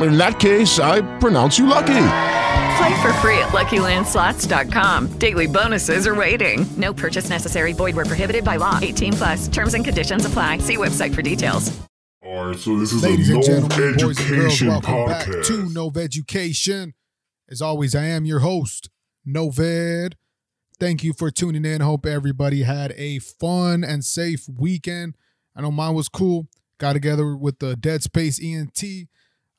In that case, I pronounce you lucky. Play for free at LuckyLandSlots.com. Daily bonuses are waiting. No purchase necessary. Void where prohibited by law. 18 plus. Terms and conditions apply. See website for details. All right, so this is Ladies a and no gentlemen, boys and girls, education back podcast. to Nov Education. As always, I am your host, Noved. Thank you for tuning in. Hope everybody had a fun and safe weekend. I know mine was cool. Got together with the Dead Space ENT.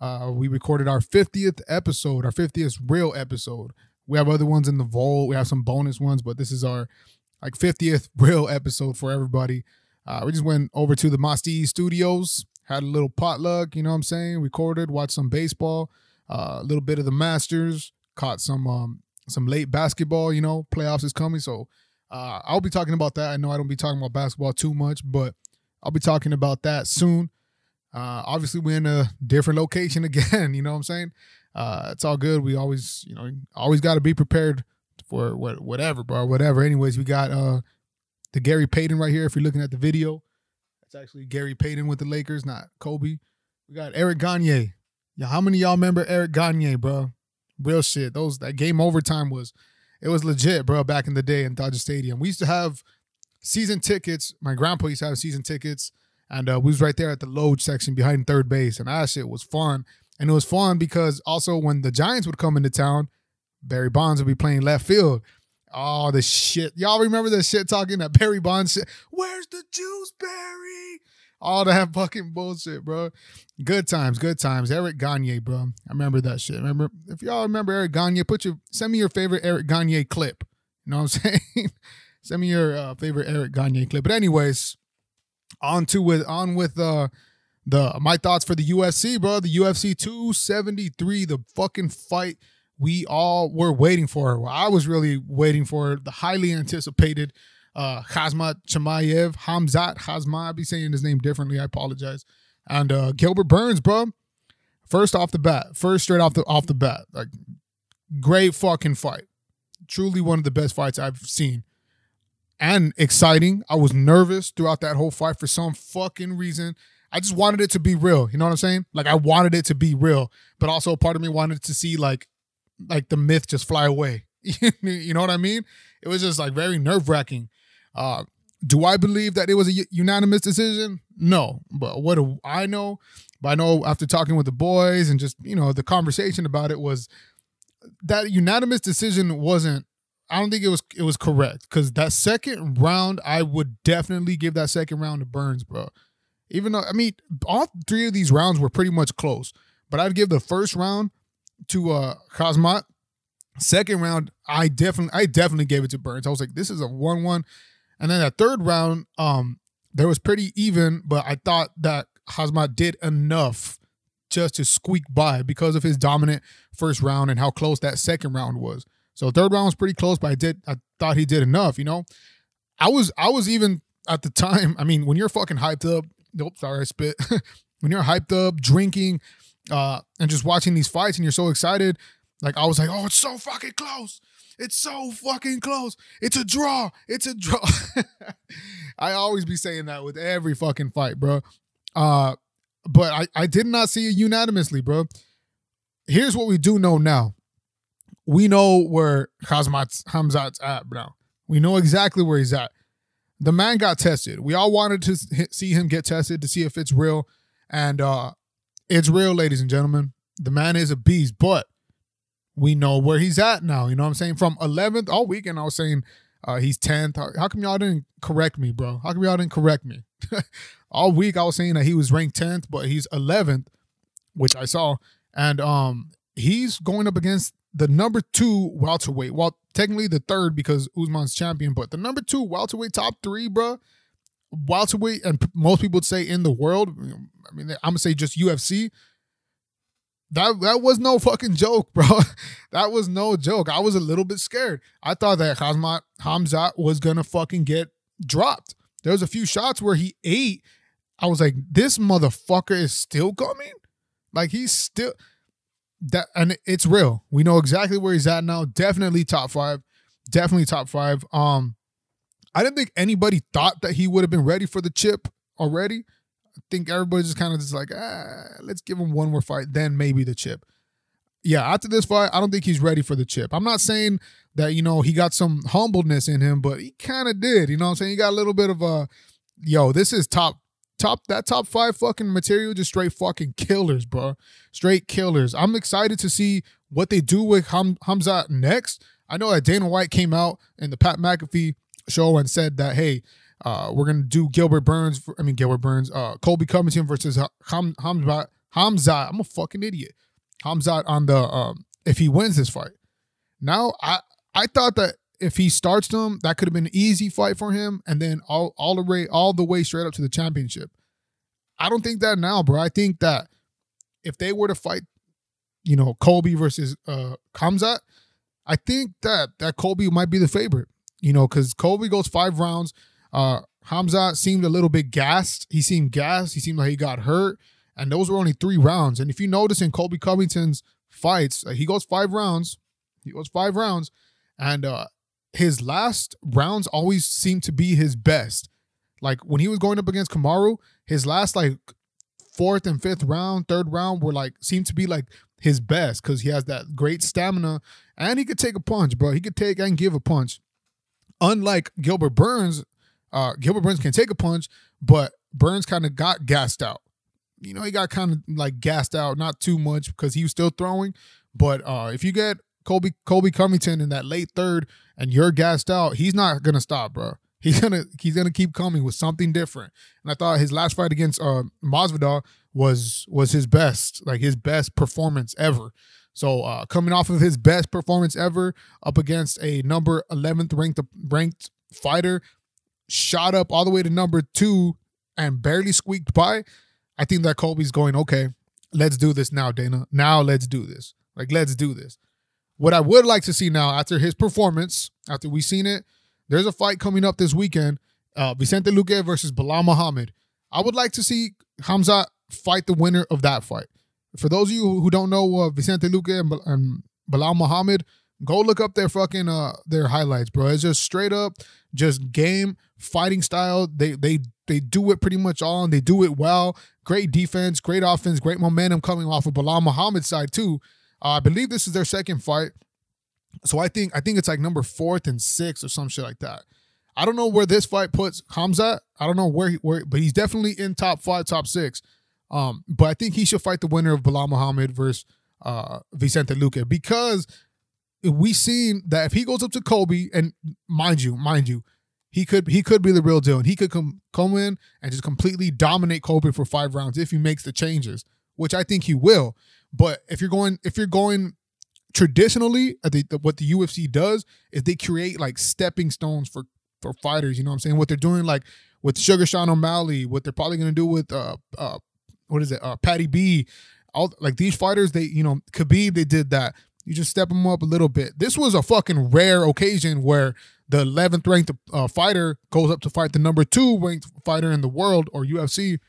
Uh, we recorded our 50th episode, our 50th real episode. We have other ones in the vault. We have some bonus ones, but this is our like 50th real episode for everybody. Uh, we just went over to the Masti Studios, had a little potluck, you know what I'm saying? Recorded, watched some baseball, uh, a little bit of the Masters, caught some um, some late basketball, you know, playoffs is coming. So uh, I'll be talking about that. I know I don't be talking about basketball too much, but I'll be talking about that soon. Uh, obviously, we're in a different location again. You know what I'm saying? Uh, it's all good. We always, you know, always got to be prepared for what, whatever, bro. Whatever. Anyways, we got uh, the Gary Payton right here. If you're looking at the video, it's actually Gary Payton with the Lakers, not Kobe. We got Eric Gagne. Yeah, how many y'all remember Eric Gagne, bro? Real shit. Those that game overtime was it was legit, bro. Back in the day in Dodger Stadium, we used to have season tickets. My grandpa used to have season tickets, and uh, we was right there at the load section behind third base, and that shit was fun. And it was fun because also when the Giants would come into town, Barry Bonds would be playing left field. Oh, the shit. Y'all remember the shit talking that Barry Bonds shit? Where's the juice, Barry? All that fucking bullshit, bro. Good times, good times. Eric Gagne, bro. I remember that shit. Remember, if y'all remember Eric Gagne, put your send me your favorite Eric Gagne clip. You know what I'm saying? send me your uh, favorite Eric Gagne clip. But anyways, on to with on with uh the my thoughts for the UFC, bro. The UFC 273, the fucking fight we all were waiting for. I was really waiting for the highly anticipated uh Khazmat Chimaev, Hamzat Khazma. I'll be saying his name differently. I apologize. And uh Gilbert Burns, bro. First off the bat, first straight off the off the bat, like great fucking fight. Truly one of the best fights I've seen. And exciting. I was nervous throughout that whole fight for some fucking reason. I just wanted it to be real. You know what I'm saying? Like I wanted it to be real, but also a part of me wanted to see like like the myth just fly away. you know what I mean? It was just like very nerve wracking. Uh, do I believe that it was a unanimous decision? No, but what do I know? But I know after talking with the boys and just you know the conversation about it was that unanimous decision wasn't. I don't think it was it was correct because that second round I would definitely give that second round to Burns, bro. Even though I mean all three of these rounds were pretty much close, but I'd give the first round to uh Kazmat. Second round, I definitely I definitely gave it to Burns. I was like, this is a one-one. And then that third round, um, there was pretty even, but I thought that Hazmat did enough just to squeak by because of his dominant first round and how close that second round was. So third round was pretty close, but I did I thought he did enough, you know. I was I was even at the time, I mean, when you're fucking hyped up, nope, sorry, I spit. when you're hyped up, drinking, uh, and just watching these fights and you're so excited, like I was like, oh, it's so fucking close. It's so fucking close. It's a draw. It's a draw. I always be saying that with every fucking fight, bro. Uh, but I, I did not see it unanimously, bro. Here's what we do know now. We know where Hazmat's Hamzat's at, bro. We know exactly where he's at. The man got tested. We all wanted to see him get tested to see if it's real. And uh it's real, ladies and gentlemen. The man is a beast, but we know where he's at now. You know what I'm saying? From 11th all weekend, I was saying Uh, he's tenth. How, how come y'all didn't correct me, bro? How come y'all didn't correct me? All week I was saying that he was ranked tenth, but he's eleventh, which I saw, and um, he's going up against the number two welterweight. Well, technically the third because Usman's champion, but the number two welterweight, top three, bro. Welterweight, and p- most people would say in the world. I mean, I'm gonna say just UFC. That that was no fucking joke, bro. that was no joke. I was a little bit scared. I thought that Hazmat Hamzat was gonna fucking get dropped. There was a few shots where he ate. I was like, this motherfucker is still coming. Like he's still that, and it's real. We know exactly where he's at now. Definitely top five. Definitely top five. Um, I didn't think anybody thought that he would have been ready for the chip already. I think everybody's just kind of just like, ah, let's give him one more fight, then maybe the chip. Yeah, after this fight, I don't think he's ready for the chip. I'm not saying that, you know, he got some humbleness in him, but he kind of did. You know what I'm saying? He got a little bit of a, yo, this is top, top, that top five fucking material, just straight fucking killers, bro. Straight killers. I'm excited to see what they do with Hum, Hamzat next. I know that Dana White came out in the Pat McAfee show and said that, hey, uh, we're gonna do Gilbert Burns. For, I mean Gilbert Burns. Uh, Colby Covington versus Ham, Hamzat. Hamzat. I'm a fucking idiot. Hamzat on the um, if he wins this fight. Now I I thought that if he starts them, that could have been an easy fight for him, and then all all the way all the way straight up to the championship. I don't think that now, bro. I think that if they were to fight, you know, Colby versus uh Hamzat, I think that that Colby might be the favorite. You know, because Colby goes five rounds. Uh, Hamza seemed a little bit gassed. He seemed gassed. He seemed like he got hurt. And those were only three rounds. And if you notice in Colby Covington's fights, he goes five rounds. He goes five rounds. And uh, his last rounds always seem to be his best. Like when he was going up against Kamaru, his last like fourth and fifth round, third round were like seemed to be like his best because he has that great stamina and he could take a punch, bro. He could take and give a punch. Unlike Gilbert Burns, uh, Gilbert Burns can take a punch, but Burns kind of got gassed out. You know, he got kind of like gassed out, not too much because he was still throwing. But uh, if you get Colby Colby Covington in that late third and you're gassed out, he's not gonna stop, bro. He's gonna he's gonna keep coming with something different. And I thought his last fight against uh, Masvidal was was his best, like his best performance ever. So uh, coming off of his best performance ever, up against a number 11th ranked ranked fighter, shot up all the way to number two and barely squeaked by. I think that Colby's going okay. Let's do this now, Dana. Now let's do this. Like let's do this. What I would like to see now after his performance, after we've seen it, there's a fight coming up this weekend. Uh, Vicente Luque versus Belal Muhammad. I would like to see Hamza fight the winner of that fight. For those of you who don't know uh, Vicente Luque and, and Belal Muhammad, go look up their fucking uh their highlights, bro. It's just straight up, just game fighting style. They they they do it pretty much all, and they do it well. Great defense, great offense, great momentum coming off of Belal Muhammad's side too. Uh, I believe this is their second fight, so I think I think it's like number fourth and sixth or some shit like that. I don't know where this fight puts Hamza. I don't know where he where, but he's definitely in top five, top six. Um, but I think he should fight the winner of Belal Muhammad versus uh, Vicente Luque because we seen that if he goes up to Colby and mind you, mind you, he could he could be the real deal and he could come come in and just completely dominate Colby for five rounds if he makes the changes, which I think he will. But if you're going if you're going traditionally, what the UFC does is they create like stepping stones for for fighters. You know what I'm saying? What they're doing like with Sugar Sean O'Malley, what they're probably gonna do with uh uh what is it uh Patty B, all like these fighters they you know Khabib they did that. You just step them up a little bit. This was a fucking rare occasion where the 11th ranked uh, fighter goes up to fight the number two ranked fighter in the world or UFC.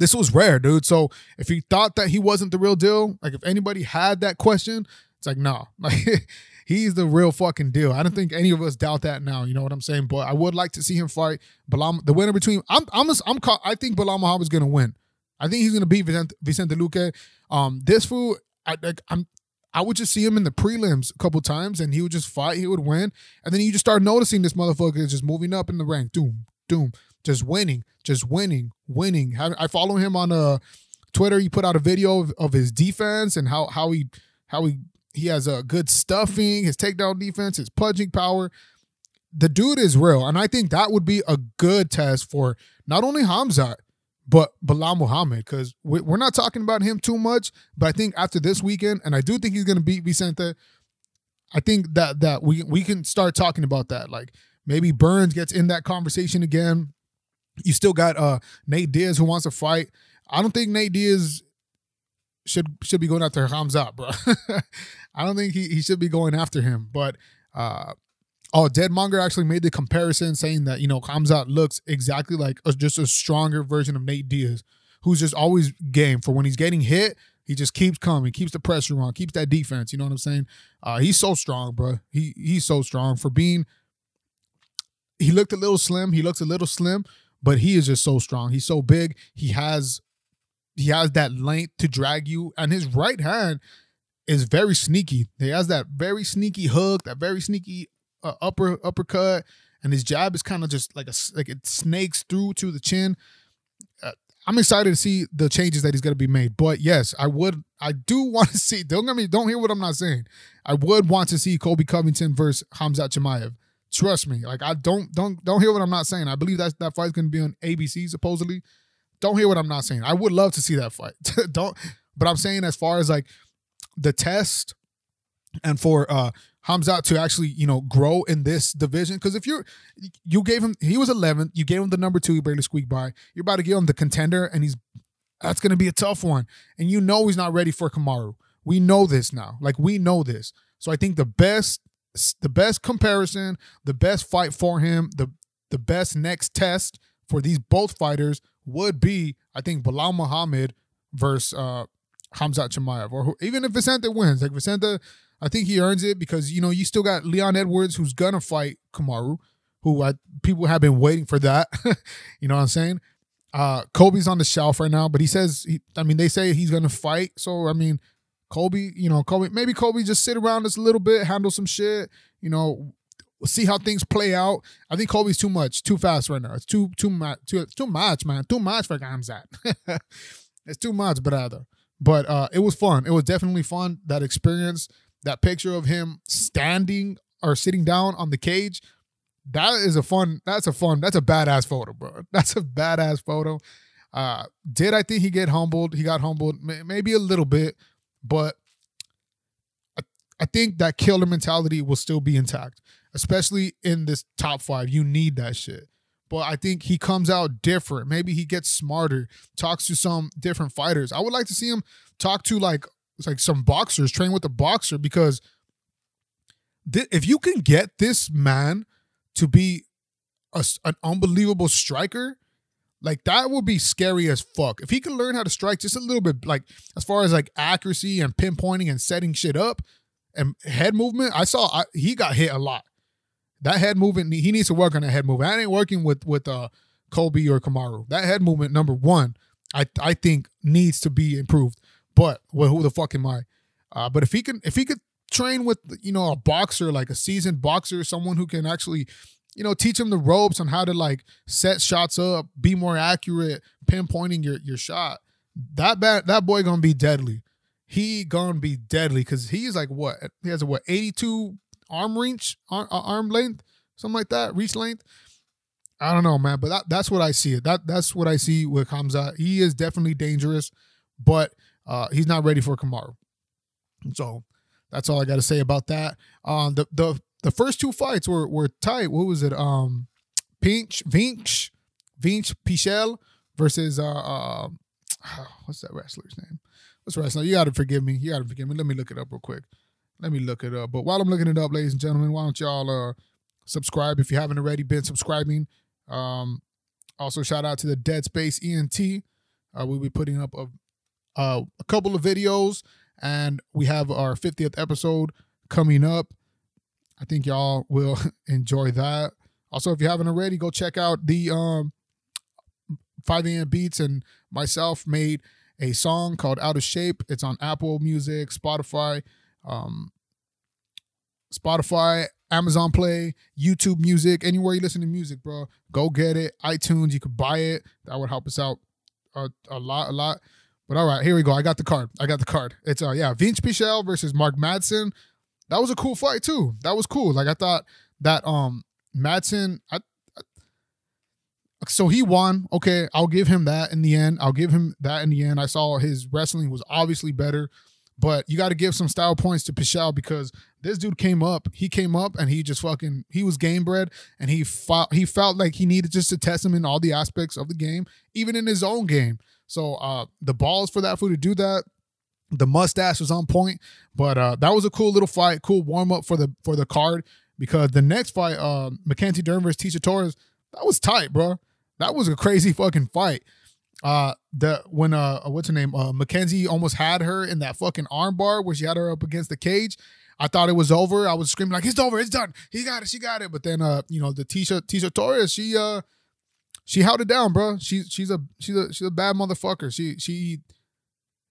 This was rare, dude. So if he thought that he wasn't the real deal, like if anybody had that question, it's like, no, like he's the real fucking deal. I don't think any of us doubt that now. You know what I'm saying? But I would like to see him fight Belal, the winner between. I'm, I'm, I'm, I think Belal Muhammad's gonna win. I think he's gonna beat Vicente, Vicente Luque. Um, this fool, I, like, I'm, I would just see him in the prelims a couple times, and he would just fight. He would win, and then you just start noticing this motherfucker is just moving up in the rank. Doom, doom, just winning, just winning, winning. I follow him on uh Twitter. He put out a video of, of his defense and how how he how he he has a good stuffing, his takedown defense, his punching power. the dude is real, and I think that would be a good test for not only Hamzat but Belal Muhammad because we, we're not talking about him too much. But I think after this weekend, and I do think he's going to beat Vicente. I think that that we we can start talking about that. Like maybe Burns gets in that conversation again. You still got uh Nate Diaz who wants to fight. I don't think Nate Diaz should should be going after Hamzat, bro. I don't think he, he should be going after him. But uh oh, Deadmonger actually made the comparison saying that, you know, Hamzat looks exactly like a, just a stronger version of Nate Diaz, who's just always game for when he's getting hit, he just keeps coming, keeps the pressure on, keeps that defense. You know what I'm saying? Uh, he's so strong, bro. He he's so strong for being. He looked a little slim. He looks a little slim, but he is just so strong. He's so big. He has he has that length to drag you, and his right hand is very sneaky. He has that very sneaky hook, that very sneaky uh, upper uppercut, and his jab is kind of just like a like it snakes through to the chin. Uh, I'm excited to see the changes that he's going to be made. But yes, I would, I do want to see. Don't get me, don't hear what I'm not saying. I would want to see Colby Covington versus Hamzat Chimaev. Trust me, like I don't, don't, don't hear what I'm not saying. I believe that that fight's going to be on ABC supposedly. Don't hear what I'm not saying. I would love to see that fight. don't, but I'm saying as far as like the test and for uh Hamzat to actually, you know, grow in this division. Because if you're, you gave him, he was 11th, you gave him the number two, he barely squeaked by. You're about to give him the contender, and he's, that's going to be a tough one. And you know he's not ready for Kamaru. We know this now. Like, we know this. So I think the best, the best comparison, the best fight for him, the, the best next test for these both fighters would be, I think, Belal Muhammad versus uh, Hamzat Chimaev. Or who, even if Vicente wins, like Vicente, I think he earns it because you know you still got Leon Edwards who's gonna fight Kamaru, who I, people have been waiting for that. you know what I'm saying? Uh, Colby's on the shelf right now, but he says he, I mean they say he's gonna fight. So I mean, Colby, you know, Colby, maybe Colby just sit around us a little bit, handle some shit. You know, see how things play out. I think Colby's too much, too fast right now. It's too too much, too too much, man. Too much for Gamzat. it's too much, brother. But uh, it was fun. It was definitely fun. That experience that picture of him standing or sitting down on the cage that is a fun that's a fun that's a badass photo bro that's a badass photo uh did i think he get humbled he got humbled maybe a little bit but I, I think that killer mentality will still be intact especially in this top five. You need that shit. But i think he comes out different. Maybe he gets smarter talks to some different fighters. I would like to see him talk to like like some boxers train with a boxer because th- if you can get this man to be a, an unbelievable striker, like that would be scary as fuck. If he can learn how to strike just a little bit, like as far as like accuracy and pinpointing and setting shit up and head movement, I saw I, he got hit a lot. That head movement, he needs to work on that head movement. I ain't working with with uh Colby or Kamaru. That head movement, number one, I I think needs to be improved. But well, who the fuck am I? Uh, but if he can, if he could train with you know a boxer, like a seasoned boxer, someone who can actually, you know, teach him the ropes on how to like set shots up, be more accurate, pinpointing your your shot. That bad, that boy gonna be deadly. He gonna be deadly because he's like what? He has a what? Eighty two arm reach, arm, arm length, something like that, reach length. I don't know, man, but that, that's what I see. It. That that's what I see with Hamza. He is definitely dangerous, but uh, he's not ready for Kamaru. So that's all I got to say about that. Um, the the the first two fights were were tight. What was it? Um, Pinch Vinch Vinch Pichel versus uh, uh what's that wrestler's name? What's wrestler? You got to forgive me. You got to forgive me. Let me look it up real quick. Let me look it up. But while I'm looking it up, ladies and gentlemen, why don't y'all uh subscribe if you haven't already been subscribing. Um, also shout out to the Dead Space ENT. Uh, we'll be putting up a uh, a couple of videos, and we have our 50th episode coming up. I think y'all will enjoy that. Also, if you haven't already, go check out the um, 5 a.m. Beats and myself made a song called Out of Shape. It's on Apple Music, Spotify, um, Spotify, Amazon Play, YouTube Music, anywhere you listen to music, bro. Go get it. iTunes, you could buy it. That would help us out a, a lot, a lot. But all right, here we go. I got the card. I got the card. It's uh yeah, Vinc Pichel versus Mark Madsen. That was a cool fight too. That was cool. Like I thought that um Madsen, I, I, so he won. Okay, I'll give him that in the end. I'll give him that in the end. I saw his wrestling was obviously better, but you got to give some style points to Pichel because this dude came up. He came up and he just fucking he was game bred and he felt he felt like he needed just to test him in all the aspects of the game, even in his own game. So uh the balls for that fool to do that. The mustache was on point, but uh that was a cool little fight, cool warm up for the for the card because the next fight, uh Mackenzie Dern versus Tecia Torres, that was tight, bro. That was a crazy fucking fight. Uh the when uh what's her name? Uh Mackenzie almost had her in that fucking armbar where she had her up against the cage. I thought it was over. I was screaming like it's over, it's done. He got it, she got it. But then uh, you know, the Tecia Tecia Torres, she uh she held it down, bro. She she's a she's a she's a bad motherfucker. She she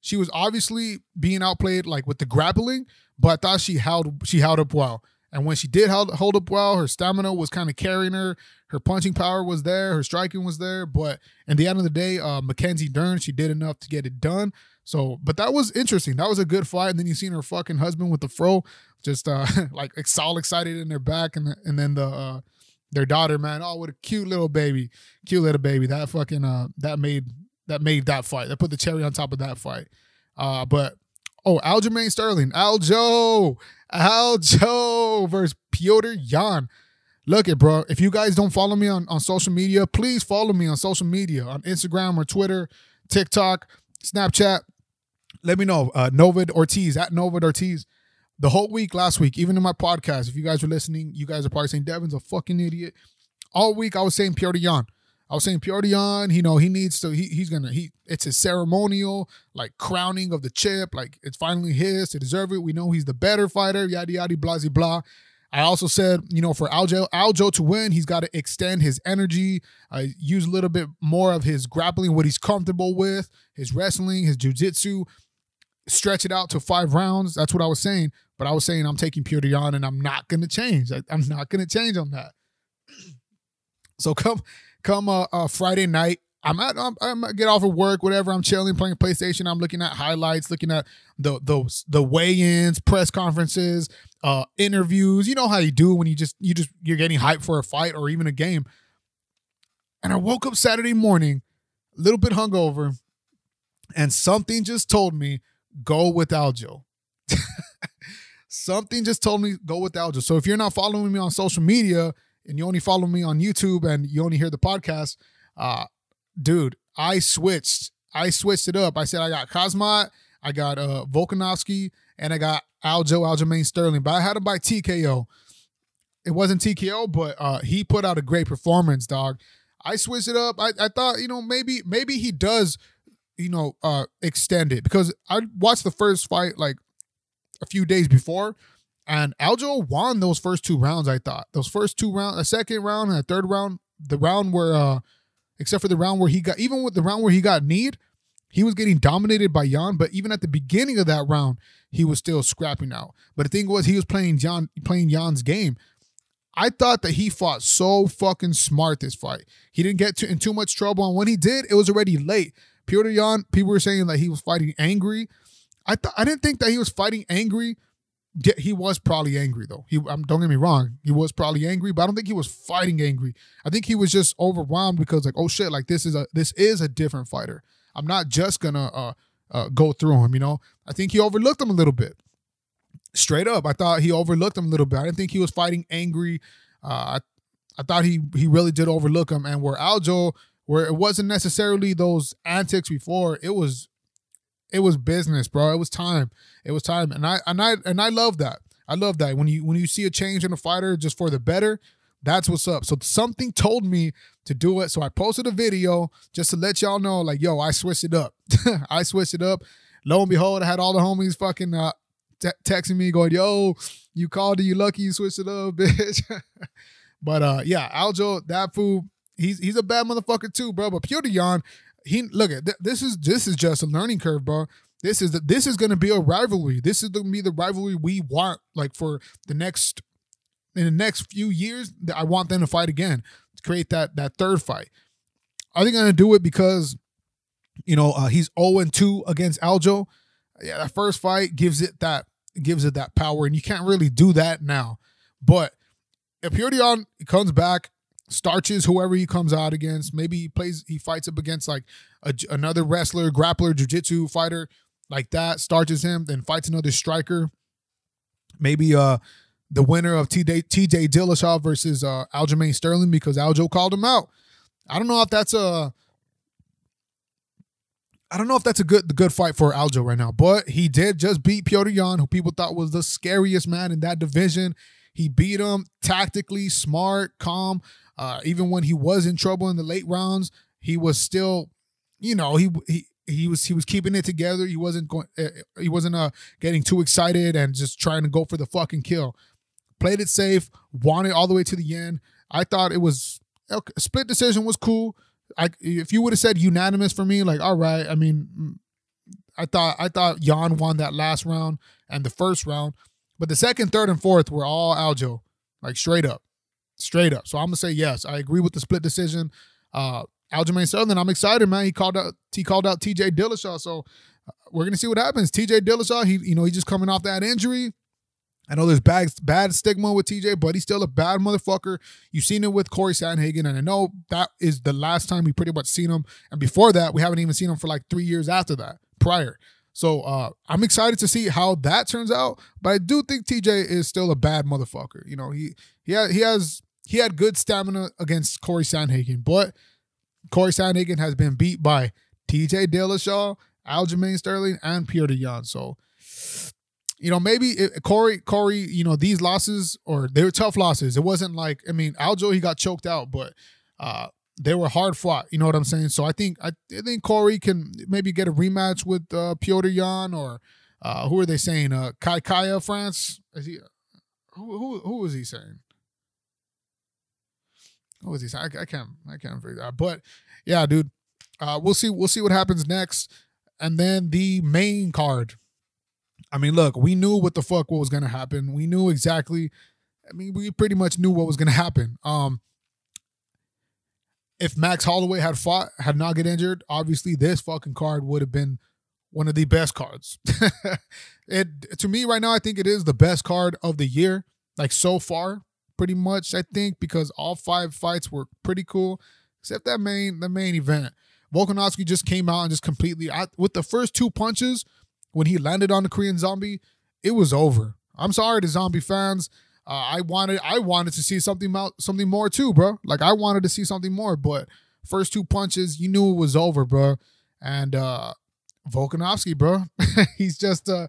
she was obviously being outplayed like with the grappling, but I thought she held she held up well. And when she did hold, hold up well, her stamina was kind of carrying her. Her punching power was there. Her striking was there. But at the end of the day, uh, Mackenzie Dern, she did enough to get it done. So, but that was interesting. That was a good fight. And then you seen her fucking husband with the fro, just uh, like all excited in their back, and and then the uh, their daughter, man, oh, what a cute little baby, cute little baby. That fucking uh, that made that made that fight. That put the cherry on top of that fight. Uh, but oh, Aljamain Sterling, Aljo, Aljo versus Petr Yan. Look it, bro. If you guys don't follow me on, on social media, please follow me on social media on Instagram or Twitter, TikTok, Snapchat. Let me know. Uh, Noved Ortiz at Noved Ortiz. The whole week last week, even in my podcast, if you guys were listening, you guys are probably saying Devin's a fucking idiot. All week I was saying Petr Yan. I was saying Petr Yan, you know, he needs to, he, he's gonna, he, it's a ceremonial, like crowning of the chip, like it's finally his to deserve it. We know he's the better fighter, yada yada, blah blah blah. I also said, you know, for Aljo, Aljo to win, he's got to extend his energy, uh, use a little bit more of his grappling, what he's comfortable with, his wrestling, his jujitsu, stretch it out to five rounds. That's what I was saying. But I was saying I'm taking Petr Yan and I'm not going to change. I, I'm not going to change on that. So come come uh, uh, Friday night, I'm at I'm, I'm get off of work, whatever. I'm chilling, playing PlayStation. I'm looking at highlights, looking at the the the weigh-ins, press conferences, uh, interviews. You know how you do when you just you just you're getting hyped for a fight or even a game. And I woke up Saturday morning, a little bit hungover, and something just told me go with Aljo. something just told me go with Aljo. So if you're not following me on social media and you only follow me on YouTube and you only hear the podcast, uh, dude, I switched. I switched it up. I said I got Khamzat, I got uh Volkanovski, and I got Aljo Aljamain Sterling. But I had him by TKO. It wasn't TKO, but uh he put out a great performance, dog. I switched it up. I, I thought, you know, maybe maybe he does, you know, uh extend it because I watched the first fight like a few days before, and Aljo won those first two rounds. I thought those first two rounds, the second round and the third round, the round where, uh except for the round where he got, even with the round where he got kneed, he was getting dominated by Yan. But even at the beginning of that round, he was still scrapping out. But the thing was, he was playing Yan, playing Yan's game. I thought that he fought so fucking smart this fight. He didn't get to, in too much trouble, and when he did, it was already late. Petr Yan, people were saying that he was fighting angry. I thought I didn't think that he was fighting angry. He was probably angry though. He um, don't get me wrong, he was probably angry, but I don't think he was fighting angry. I think he was just overwhelmed because like, oh shit, like this is a this is a different fighter. I'm not just gonna uh, uh go through him, you know. I think he overlooked him a little bit. Straight up, I thought he overlooked him a little bit. I didn't think he was fighting angry. Uh, I, I thought he he really did overlook him. And where Aljo, where it wasn't necessarily those antics before, it was it was business, bro. It was time. It was time, and I and I and I love that. I love that when you when you see a change in a fighter just for the better. That's what's up. So something told me to do it. So I posted a video just to let y'all know, like, yo, I switched it up. I switched it up. Lo and behold, I had all the homies fucking uh, te- texting me, going, "Yo, you called. You lucky. You switched it up, bitch." but uh, yeah, Aljo, that fool, he's he's a bad motherfucker too, bro. But Petr Yan, he look at th- this is this is just a learning curve, bro. This is the, this is going to be a rivalry. This is going to be the rivalry we want, like for the next in the next few years. I want them to fight again to create that that third fight. Are they going to do it because you know uh, he's zero and two against Aljo? Yeah, that first fight gives it that gives it that power, and you can't really do that now. But if Purion comes back, starches whoever he comes out against, maybe he plays, he fights up against like a, another wrestler, grappler, jujitsu fighter like that, starches him, then fights another striker. Maybe uh the winner of TJ, TJ Dillashaw versus uh, Aljamain Sterling because Aljo called him out. I don't know if that's a I don't know if that's a good good fight for Aljo right now, but he did just beat Petr Yan, who people thought was the scariest man in that division. He beat him tactically, smart, calm. Uh, even when he was in trouble in the late rounds, he was still, you know, he he he was he was keeping it together. He wasn't going, uh, he wasn't uh getting too excited and just trying to go for the fucking kill. Played it safe, won it all the way to the end. I thought it was a split decision was cool. I if you would have said unanimous for me, like all right. I mean, mm, I thought I thought Yan won that last round and the first round, but the second, third, and fourth were all Aljo, like straight up, straight up. So I'm gonna say yes. I agree with the split decision. Uh, Aljamain Sterling, I'm excited, man. He called out he called out T.J. Dillashaw, so uh, we're gonna see what happens. T.J. Dillashaw, he you know he's just coming off that injury. I know there's bad bad stigma with TJ, but he's still a bad motherfucker. You've seen it with Cory Sandhagen, and I know that is the last time we pretty much seen him. And before that, we haven't even seen him for like three years after that, prior. So uh, I'm excited to see how that turns out. But I do think TJ is still a bad motherfucker. You know, he he he has he had good stamina against Cory Sandhagen, but Cory Sandhagen has been beat by TJ Dillashaw, Aljamain Sterling, and Pierre Yan. So you know, maybe it, Cory, Cory, you know, these losses or they were tough losses. It wasn't like, I mean, Aljo he got choked out, but uh they were hard fought. You know what I'm saying? So I think I, I think Cory can maybe get a rematch with uh, Petr Yan or uh, who are they saying? Uh, Kai Kara-France? Is he? Who who who is he saying? What was he saying? I, I can't I can't figure that. But yeah, dude, uh, we'll see we'll see what happens next, and then the main card I mean, look, we knew what the fuck what was gonna happen. We knew exactly. I mean, we pretty much knew what was gonna happen. Um, if Max Holloway had fought, had not get injured, obviously this fucking card would have been one of the best cards. it to me right now, I think it is the best card of the year, like so far, pretty much. I think because all five fights were pretty cool, except that main the main event. Volkanovski just came out and just completely I, with the first two punches when he landed on the Korean Zombie, it was over. I'm sorry to zombie fans. Uh, I wanted I wanted to see something about something more too, bro. Like I wanted to see something more, but first two punches, you knew it was over, bro. And uh Volkanovski, bro, he's just uh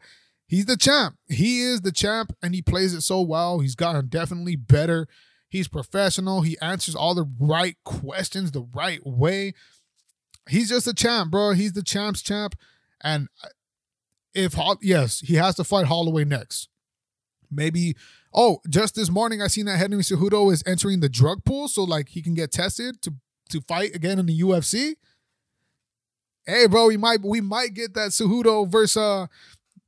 he's the champ. He is the champ, and he plays it so well. He's gotten definitely better. He's professional. He answers all the right questions the right way. He's just a champ, bro. He's the champ's champ. And if yes, he has to fight Holloway next. Maybe oh, just this morning I seen that Henry Cejudo is entering the drug pool, so like he can get tested to to fight again in the UFC. Hey, bro, we might we might get that Cejudo versus uh,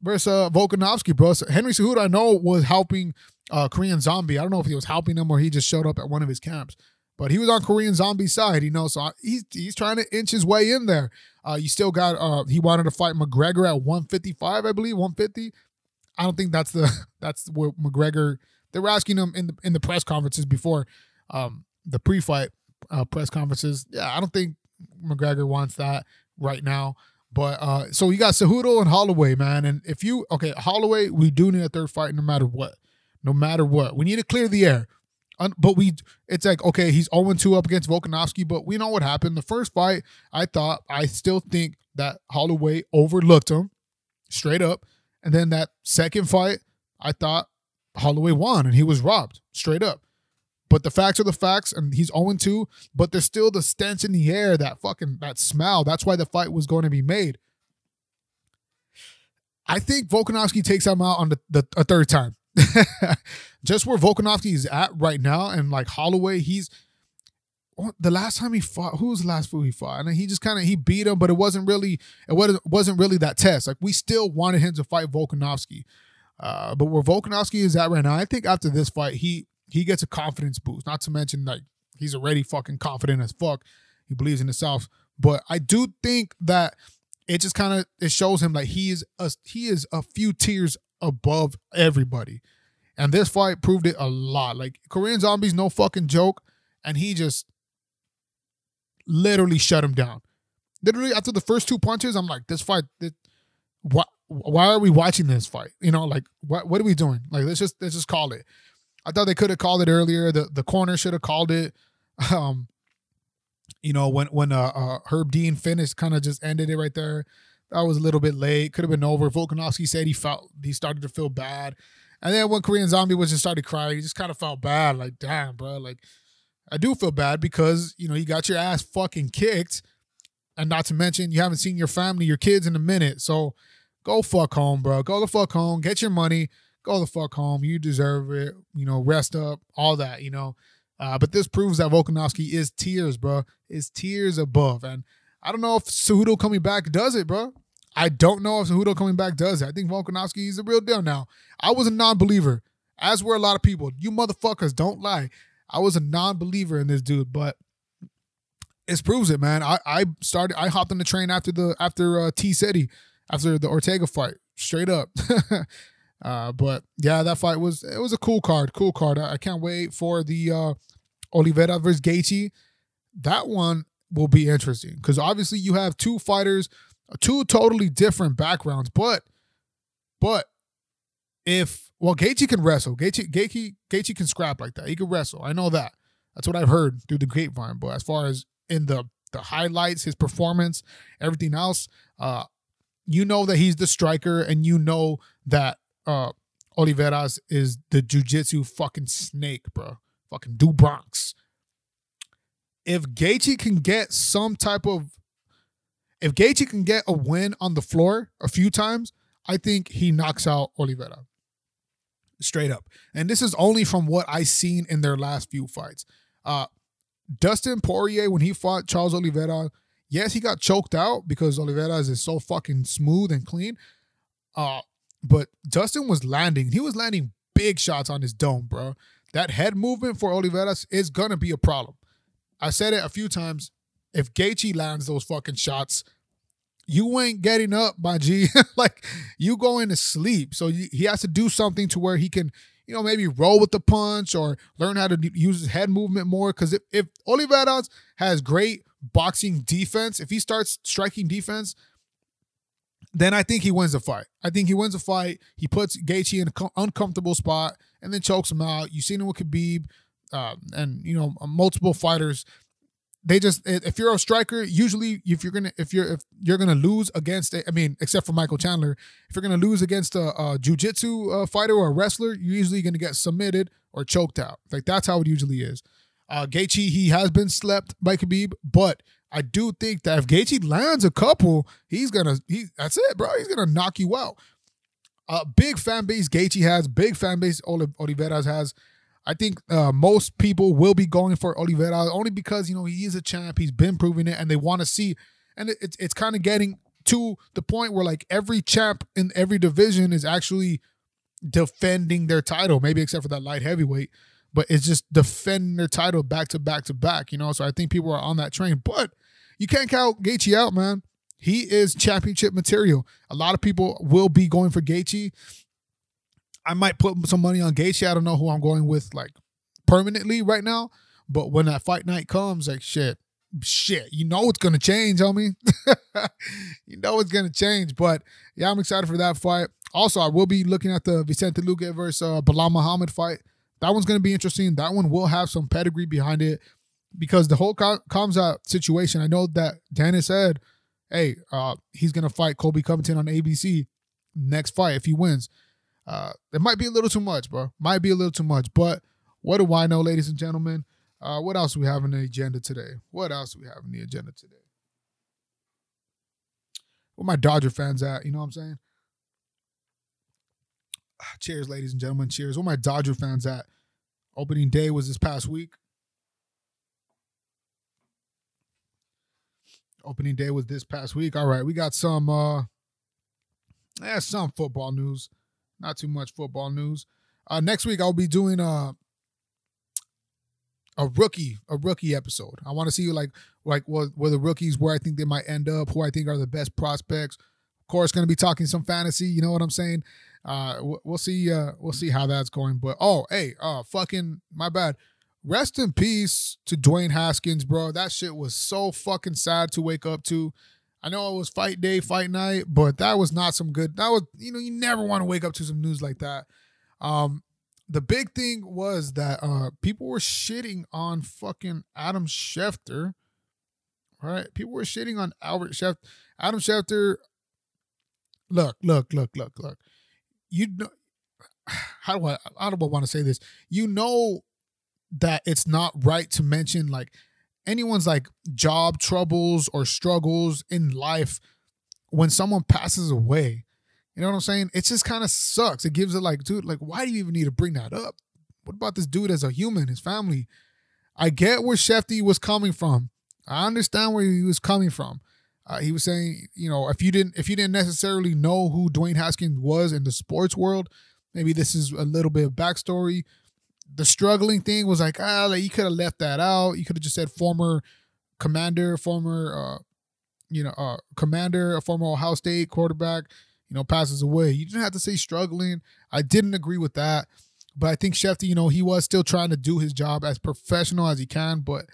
versus uh, Volkanovski, bro. So Henry Cejudo, I know was helping uh, Korean Zombie. I don't know if he was helping him or he just showed up at one of his camps. But he was on Korean Zombie side, you know, so he's he's trying to inch his way in there. Uh, you still got uh, he wanted to fight McGregor at 155, I believe, 150. I don't think that's the that's what McGregor. They were asking him in the in the press conferences before um, the pre-fight uh, press conferences. Yeah, I don't think McGregor wants that right now. But uh, so you got Cejudo and Holloway, man. And if you okay, Holloway, we do need a third fight no matter what. No matter what. We need to clear the air but we it's like okay he's 0-2 up against Volkanovski but we know what happened the first fight I thought I still think that Holloway overlooked him straight up and then that second fight I thought Holloway won and he was robbed straight up but the facts are the facts and he's 0-2 but there's still the stench in the air that fucking that smell that's why the fight was going to be made I think Volkanovski takes him out on the, the a third time just where Volkanovski is at right now, and like Holloway, he's the last time he fought. Who was the last fool he fought? And he just kind of he beat him, but it wasn't really it wasn't wasn't really that test. Like we still wanted him to fight Volkanovski, uh, but where Volkanovski is at right now, I think after this fight, he he gets a confidence boost. Not to mention like he's already fucking confident as fuck. He believes in himself. But I do think that it just kind of it shows him like he is a he is a few tiers above everybody. And this fight proved it a lot. Like Korean Zombie's no fucking joke, and he just literally shut him down. Literally after the first two punches, I'm like, this fight, this, what? Why are we watching this fight? You know, like what? What are we doing? Like let's just let's just call it. I thought they could have called it earlier. The the corner should have called it. Um, you know, when when uh, uh Herb Dean finished, kind of just ended it right there. That was a little bit late. Could have been over. Volkanovski said he felt he started to feel bad, and then when Korean Zombie was just started crying, he just kind of felt bad. Like, damn, bro. Like, I do feel bad because you know you got your ass fucking kicked, and not to mention you haven't seen your family, your kids in a minute. So go fuck home, bro. Go the fuck home. Get your money. Go the fuck home. You deserve it. You know, rest up. All that. You know. Uh, but this proves that Volkanovski is tears, bro. Is tears above. And I don't know if Cejudo coming back does it, bro. I don't know if Cejudo coming back does it. I think Volkanovski is a real deal now. I was a non-believer, as were a lot of people. You motherfuckers don't lie. I was a non-believer in this dude, but it proves it, man. I I started. I hopped on the train after the after uh, T City, after the Ortega fight, straight up. uh, but yeah, that fight was it was a cool card, cool card. I, I can't wait for the uh, Oliveira versus Gaethje. That one will be interesting because obviously you have two fighters, two totally different backgrounds. But, but if well, Gaethje can wrestle. Gaethje, Gaethje, Gaethje can scrap like that. He can wrestle. I know that. That's what I've heard through the grapevine. But as far as in the the highlights, his performance, everything else, uh, you know that he's the striker, and you know that uh Oliveira's is the jujitsu fucking snake, bro. Fucking do Bronx. If Gaethje can get some type of, if Gaethje can get a win on the floor a few times, I think he knocks out Oliveira. Straight up. And this is only from what I seen in their last few fights. Uh Dustin Poirier, when he fought Charles Oliveira, yes, he got choked out because Oliveira is so fucking smooth and clean. Uh, but Dustin was landing. He was landing big shots on his dome, bro. That head movement for Oliveira is gonna be a problem. I said it a few times. If Gaethje lands those fucking shots, you ain't getting up, my G. like you going to sleep. So he has to do something to where he can, you know, maybe roll with the punch or learn how to use his head movement more. Because if if Oliveira has great boxing defense, if he starts striking defense, then I think he wins the fight. I think he wins the fight. He puts Gaethje in an uncomfortable spot and then chokes him out. You've seen him with Khabib, uh, and you know multiple fighters. They just if you're a striker, usually if you're gonna if you're if you're gonna lose against I mean except for Michael Chandler, if you're gonna lose against a, a jujitsu uh, fighter or a wrestler, you're usually gonna get submitted or choked out. Like that's how it usually is. Uh, Gaethje he has been slept by Khabib, but I do think that if Gaethje lands a couple, he's gonna he that's it, bro. He's gonna knock you out. A uh, big fan base Gaethje has, big fan base Oliveira has. I think uh, most people will be going for Oliveira only because you know he is a champ. He's been proving it, and they want to see. And it, it's it's kind of getting to the point where like every champ in every division is actually defending their title, maybe except for that light heavyweight, but it's just defending their title back to back to back. You know, so I think people are on that train, but you can't count Gaethje out, man. He is championship material. A lot of people will be going for Gaethje. I might put some money on Gaethje. I don't know who I'm going with like permanently right now, but when that fight night comes, like shit, shit, you know it's gonna change, homie. you know it's gonna change. But yeah, I'm excited for that fight. Also, I will be looking at the Vicente Luque versus uh, Belal Muhammad fight. That one's gonna be interesting. That one will have some pedigree behind it because the whole Khamzat situation, I know that Dennis said, hey, uh, he's going to fight Colby Covington on ABC next fight if he wins. Uh, it might be a little too much, bro. Might be a little too much. But what do I know, ladies and gentlemen? Uh, what else we have in the agenda today? What else we have in the agenda today? Where my Dodger fans at? You know what I'm saying? Cheers, ladies and gentlemen. Cheers. Where my Dodger fans at? Opening day was this past week. Opening day was this past week. All right, we got some uh yeah, some football news. Not too much football news. Uh next week I'll be doing a a rookie, a rookie episode. I want to see like like what where the rookies where I think they might end up, who I think are the best prospects. Course, going to be talking some fantasy. You know what I'm saying? Uh, we'll see. Uh, we'll see how that's going. But oh, hey, uh, fucking my bad. Rest in peace to Dwayne Haskins, bro. That shit was so fucking sad to wake up to. I know it was fight day, fight night, but that was not some good. That was, you know, you never want to wake up to some news like that. Um, the big thing was that uh people were shitting on fucking Adam Schefter. Right? People were shitting on Albert Schefter. Adam Schefter. Look, look, look, look, look. You know how do I I don't want to say this? You know that it's not right to mention like anyone's like job troubles or struggles in life when someone passes away. You know what I'm saying? It just kind of sucks. It gives it like, dude, like, why do you even need to bring that up? What about this dude as a human, his family? I get where Shefty was coming from. I understand where he was coming from. Uh, he was saying, you know, if you didn't, if you didn't necessarily know who Dwayne Haskins was in the sports world, maybe this is a little bit of backstory. The struggling thing was like, ah, like you could have left that out. You could have just said former commander, former, uh, you know, uh, commander, a former Ohio State quarterback you know, passes away. You didn't have to say struggling. I didn't agree with that. But I think Shefty, you know, he was still trying to do his job as professional as he can, but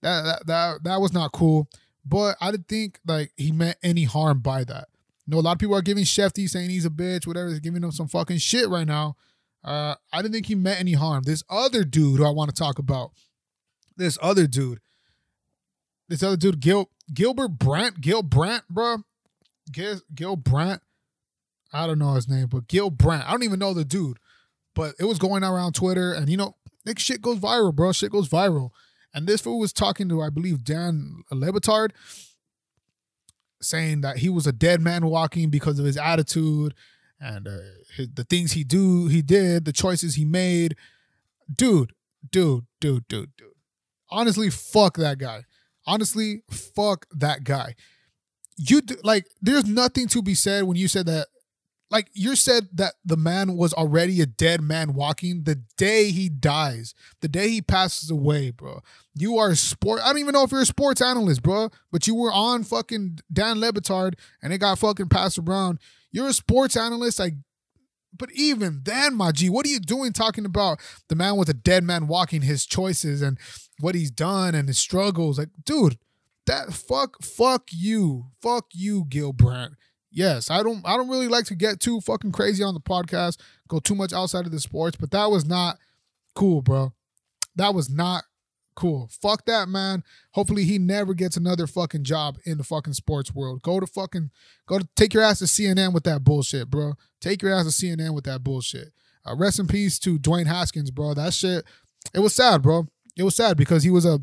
that that that, that was not cool. But I didn't think like he meant any harm by that. Know, a lot of people are giving Shefty saying he's a bitch, whatever, is giving him some fucking shit right now. Uh, I didn't think he meant any harm. This other dude who I want to talk about, this other dude, this other dude, Gil Gilbert Brandt, Gil Brandt, bro, Gil, Gil Brandt I don't know his name, but Gil Brandt. I don't even know the dude, but it was going around Twitter, and you know, like shit goes viral, bro. Shit goes viral. And this fool was talking to, I believe, Dan Le Batard, saying that he was a dead man walking because of his attitude and uh, his, the things he do, he did, the choices he made. Dude, dude, dude, dude, dude. Honestly, fuck that guy. Honestly, fuck that guy. You do, like, there's nothing to be said when you said that like you said that the man was already a dead man walking the day he dies, the day he passes away, bro. You are a sport. I don't even know if you're a sports analyst, bro, but you were on fucking Dan Le Batard and it got fucking passed around. You're a sports analyst, like. But even then, my G, what are you doing talking about the man with a dead man walking, his choices and what he's done and his struggles? Like, dude, that fuck, fuck you, fuck you, Gil Brandt yes, I don't I don't really like to get too fucking crazy on the podcast, go too much outside of the sports, but that was not cool, bro. That was not cool. Fuck that man. Hopefully he never gets another fucking job in the fucking sports world. Go to fucking go to take your ass to CNN with that bullshit, bro. Take your ass to CNN with that bullshit. Uh, rest in peace to Dwayne Haskins, bro. That shit, it was sad, bro. It was sad because he was a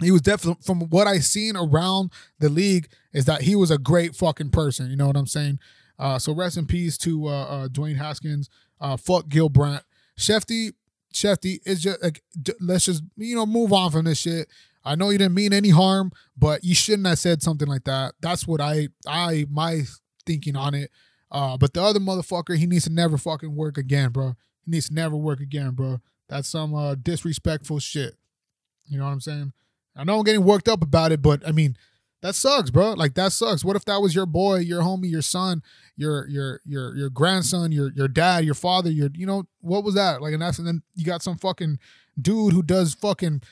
he was definitely from what I seen around the league is that he was a great fucking person. You know what I'm saying? Uh, so rest in peace to uh, uh, Dwayne Haskins. Uh, fuck Gil Brandt. Shefty, Shefty is just like let's just you know move on from this shit. I know you didn't mean any harm, but you shouldn't have said something like that. That's what I I my thinking on it. Uh, but the other motherfucker, he needs to never fucking work again, bro. He needs to never work again, bro. That's some uh, disrespectful shit. You know what I'm saying? I know I'm getting worked up about it, but I mean, that sucks, bro. Like that sucks. What if that was your boy, your homie, your son, your your your your grandson, your your dad, your father, your you know, what was that? Like and that's and then you got some fucking dude who does fucking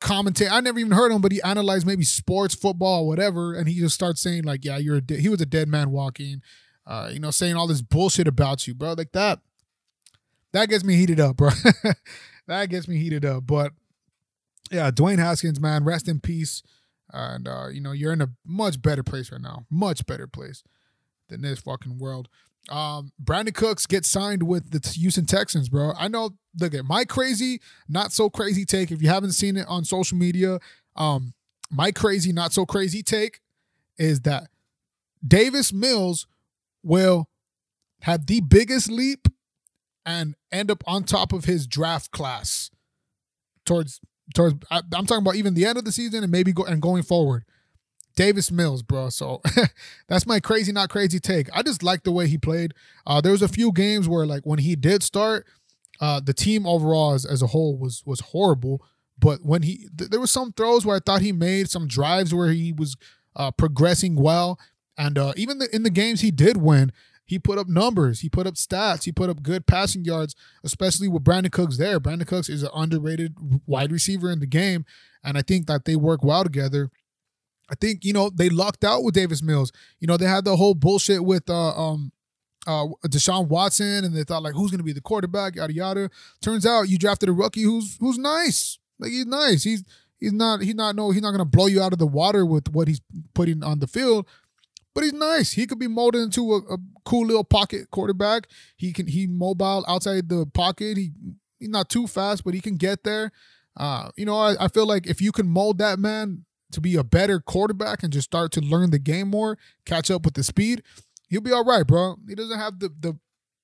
commentate. I never even heard him, but he analyzed maybe sports, football, whatever, and he just starts saying like, "Yeah, you're a de- he was a dead man walking," uh, you know, saying all this bullshit about you, bro. Like that, that gets me heated up, bro. that gets me heated up. But yeah, Dwayne Haskins, man, rest in peace. And uh, you know, you're in a much better place right now, much better place than this fucking world. Um, Brandin Cooks gets signed with the Houston Texans, bro. I know. Look at my crazy, not so crazy take. If you haven't seen it on social media, um, my crazy, not so crazy take is that Davis Mills will have the biggest leap and end up on top of his draft class towards towards I, am talking about even the end of the season and maybe go and going forward. Davis Mills, bro. So that's my crazy, not crazy take. I just like the way he played. Uh, there was a few games where, like, when he did start, uh, the team overall as, as a whole was was horrible. But when he, th- there was some throws where I thought he made some drives where he was uh, progressing well, And uh, even the, in the games he did win, he put up numbers, he put up stats, he put up good passing yards, especially with Brandin Cooks there. Brandin Cooks is an underrated wide receiver in the game, and I think that they work well together. I think you know they lucked out with Davis Mills. You know they had the whole bullshit with uh, um uh Deshaun Watson, and they thought like who's going to be the quarterback, yada yada. Turns out you drafted a rookie who's who's nice. Like he's nice. He's he's not he's not no he's not going to blow you out of the water with what he's putting on the field. But he's nice. He could be molded into a, a cool little pocket quarterback. He can he mobile outside the pocket. He he's not too fast, but he can get there. Uh, you know, I, I feel like if you can mold that man to be a better quarterback and just start to learn the game more, catch up with the speed, he'll be all right, bro. He doesn't have the the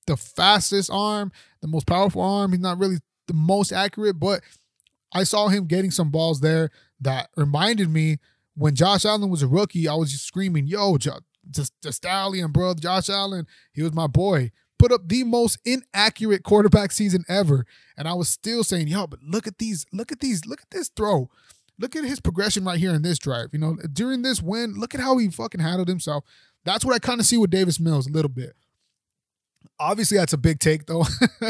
the fastest arm, the most powerful arm. He's not really the most accurate, but I saw him getting some balls there that reminded me when Josh Allen was a rookie. I was just screaming, "Yo, jo- just the stallion, bro! Josh Allen, he was my boy." Put up the most inaccurate quarterback season ever, and I was still saying, "Yo, but look at these, look at these, look at this throw." Look at his progression right here in this drive. You know, during this win, look at how he fucking handled himself. That's what I kind of see with Davis Mills a little bit. Obviously, that's a big take, though.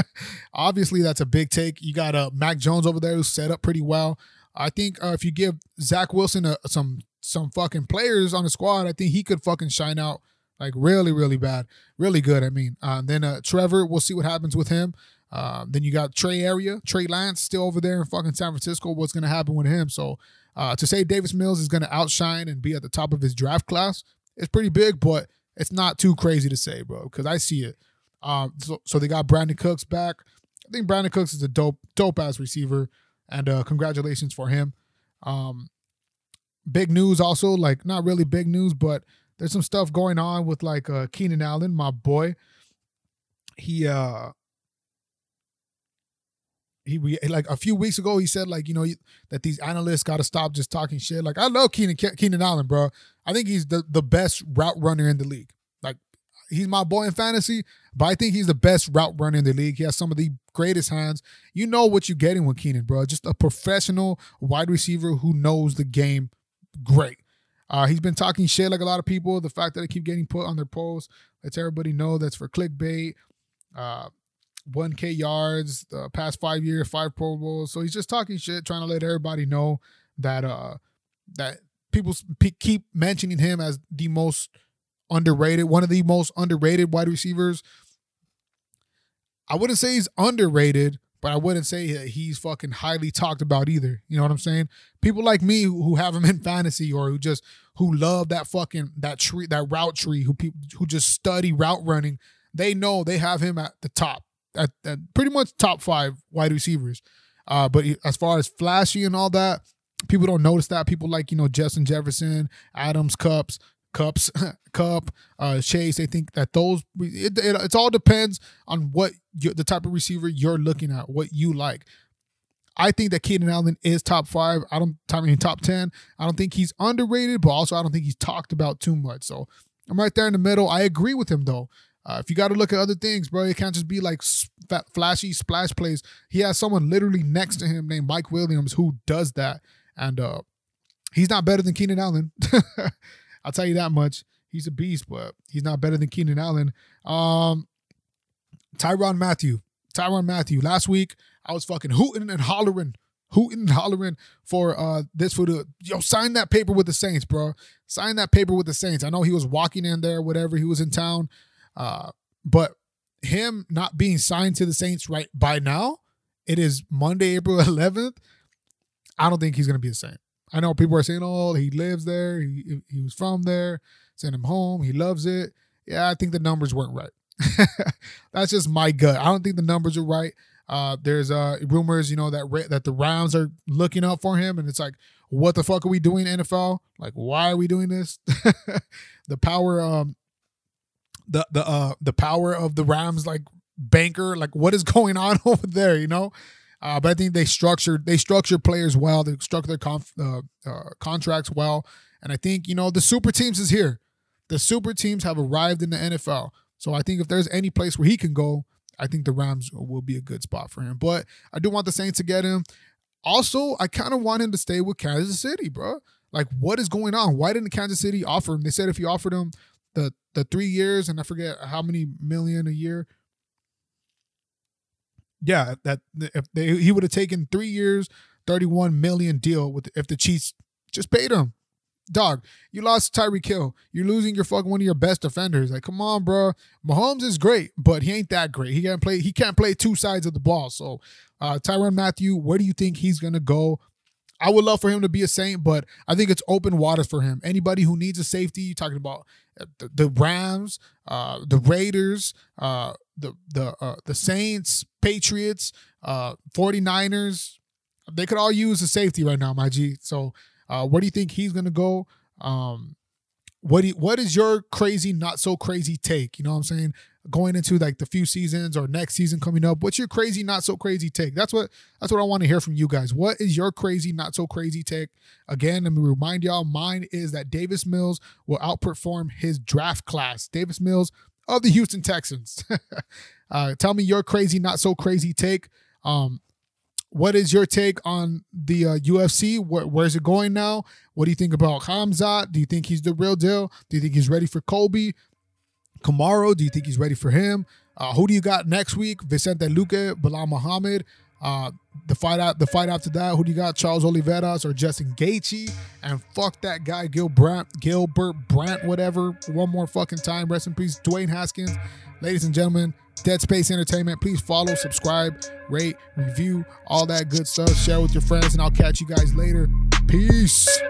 Obviously, that's a big take. You got uh, Mac Jones over there who's set up pretty well. I think uh, if you give Zach Wilson a, some some fucking players on the squad, I think he could fucking shine out like really, really bad, really good. I mean, uh, then uh, Trevor, we'll see what happens with him. Uh, then you got Trey Area, Trey Lance still over there in fucking San Francisco. What's to happen with him? So uh, to say Davis Mills is to outshine and be at the top of his draft class is pretty big, but it's not too crazy to say, bro, because I see it. Um, so, so they got Brandin Cooks back. I think Brandin Cooks is a dope, dope ass receiver, and uh, congratulations for him. Um, big news also, like not really big news, but there's some stuff going on with like uh, Keenan Allen, my boy. He uh he we like a few weeks ago he said like you know that these analysts got to stop just talking shit. Like I love Keenan Keenan Allen, bro. I think he's the the best route runner in the league. He's my boy in fantasy, but I think he's the best route runner in the league. He has some of the greatest hands. You know what you're getting with Keenan, bro. Just a professional wide receiver who knows the game great. Uh, he's been talking shit like a lot of people. The fact that they keep getting put on their posts lets everybody know that's for clickbait. Uh, 1K yards, the past five years, five Pro Bowls. So he's just talking shit, trying to let everybody know that uh that people keep mentioning him as the most underrated, one of the most underrated wide receivers. I wouldn't say he's underrated, but I wouldn't say he's fucking highly talked about either. You know what I'm saying? People like me who, who have him in fantasy or who just who love that fucking that tree that route tree who people who just study route running, they know they have him at the top at, at pretty much top five wide receivers. Uh, but as far as flashy and all that, people don't notice that. People like you know Justin Jefferson, Adams, Kupps, Kupps, Kupp, uh, Chase. They think that those it, it, it all depends on what you, the type of receiver you're looking at, what you like. I think that Keenan Allen is top five. I don't, I mean top ten. I don't think he's underrated, but also I don't think he's talked about too much. So I'm right there in the middle. I agree with him though. Uh, if you got to look at other things, bro, it can't just be like flashy splash plays. He has someone literally next to him named Mike Williams who does that, and uh, he's not better than Keenan Allen. I'll tell you that much. He's a beast, but he's not better than Keenan Allen. Um, Tyrann Mathieu, Tyrann Mathieu. Last week I was fucking hooting and hollering, hooting and hollering for uh this for the yo sign that paper with the Saints, bro. Sign that paper with the Saints. I know he was walking in there, whatever. He was in town. Uh, but him not being signed to the Saints right by now, it is Monday, April 11th. I don't think he's to be the same. I know people are saying, "Oh, he lives there. He he was from there. Send him home. He loves it." Yeah, I think the numbers weren't right. That's just my gut. I don't think the numbers are right. Uh, there's uh rumors, you know, that that the Rams are looking up for him, and it's like, what the fuck are we doing, NFL? Like, why are we doing this? the power um the the uh the power of the Rams like banker like what is going on over there you know uh, but I think they structured they structure players well. They structure their conf, uh, uh, contracts well. And I think you know the super teams is here. The super teams have arrived in the NFL so I think if there's any place where he can go I think the Rams will be a good spot for him. But I do want the Saints to get him. Also I kind of want him to stay with Kansas City bro. Like what is going on? Why didn't Kansas City offer him? They said if you offered him the the three years, and I forget how many million a year. Yeah, that if they he would have taken three years, thirty one million deal with if the Chiefs just paid him. Dog, you lost Tyreek Hill. You're losing your fucking one of your best defenders. Like, come on, bro. Mahomes is great, but he ain't that great. He can't play. He can't play two sides of the ball. So, uh, Tyrann Mathieu, where do you think he's gonna go? I would love for him to be a Saint, but I think it's open waters for him. Anybody who needs a safety, you're talking about uh, the, the Rams, uh, the Raiders, uh, the the uh, the Saints, Patriots, uh, 49ers. They could all use a safety right now, my G. So uh, where do you think he's gonna go? Um, what do you, what is your crazy, not so crazy take? You know what I'm saying? Going into like the few seasons or next season coming up, what's your crazy, not so crazy take? That's what that's what I want to hear from you guys. What is your crazy, not so crazy take? Again, let me remind y'all, mine is that Davis Mills will outperform his draft class. Davis Mills of the Houston Texans. uh, tell me your crazy, not so crazy take. Um, what is your take on the uh, UFC? Where, where's it going now? What do you think about Hamzat? Do you think he's the real deal? Do you think he's ready for Colby? Kamaru, do you think he's ready for him? Uh, who do you got next week? Vicente Luque, Belal Muhammad. Uh, the fight out, the fight after that, who do you got? Charles Oliveira's or Justin Gaethje? And fuck that guy, Gilbert Brandt, whatever. One more fucking time. Rest in peace, Dwayne Haskins. Ladies and gentlemen, Dead Space Entertainment. Please follow, subscribe, rate, review, all that good stuff. Share with your friends, and I'll catch you guys later. Peace.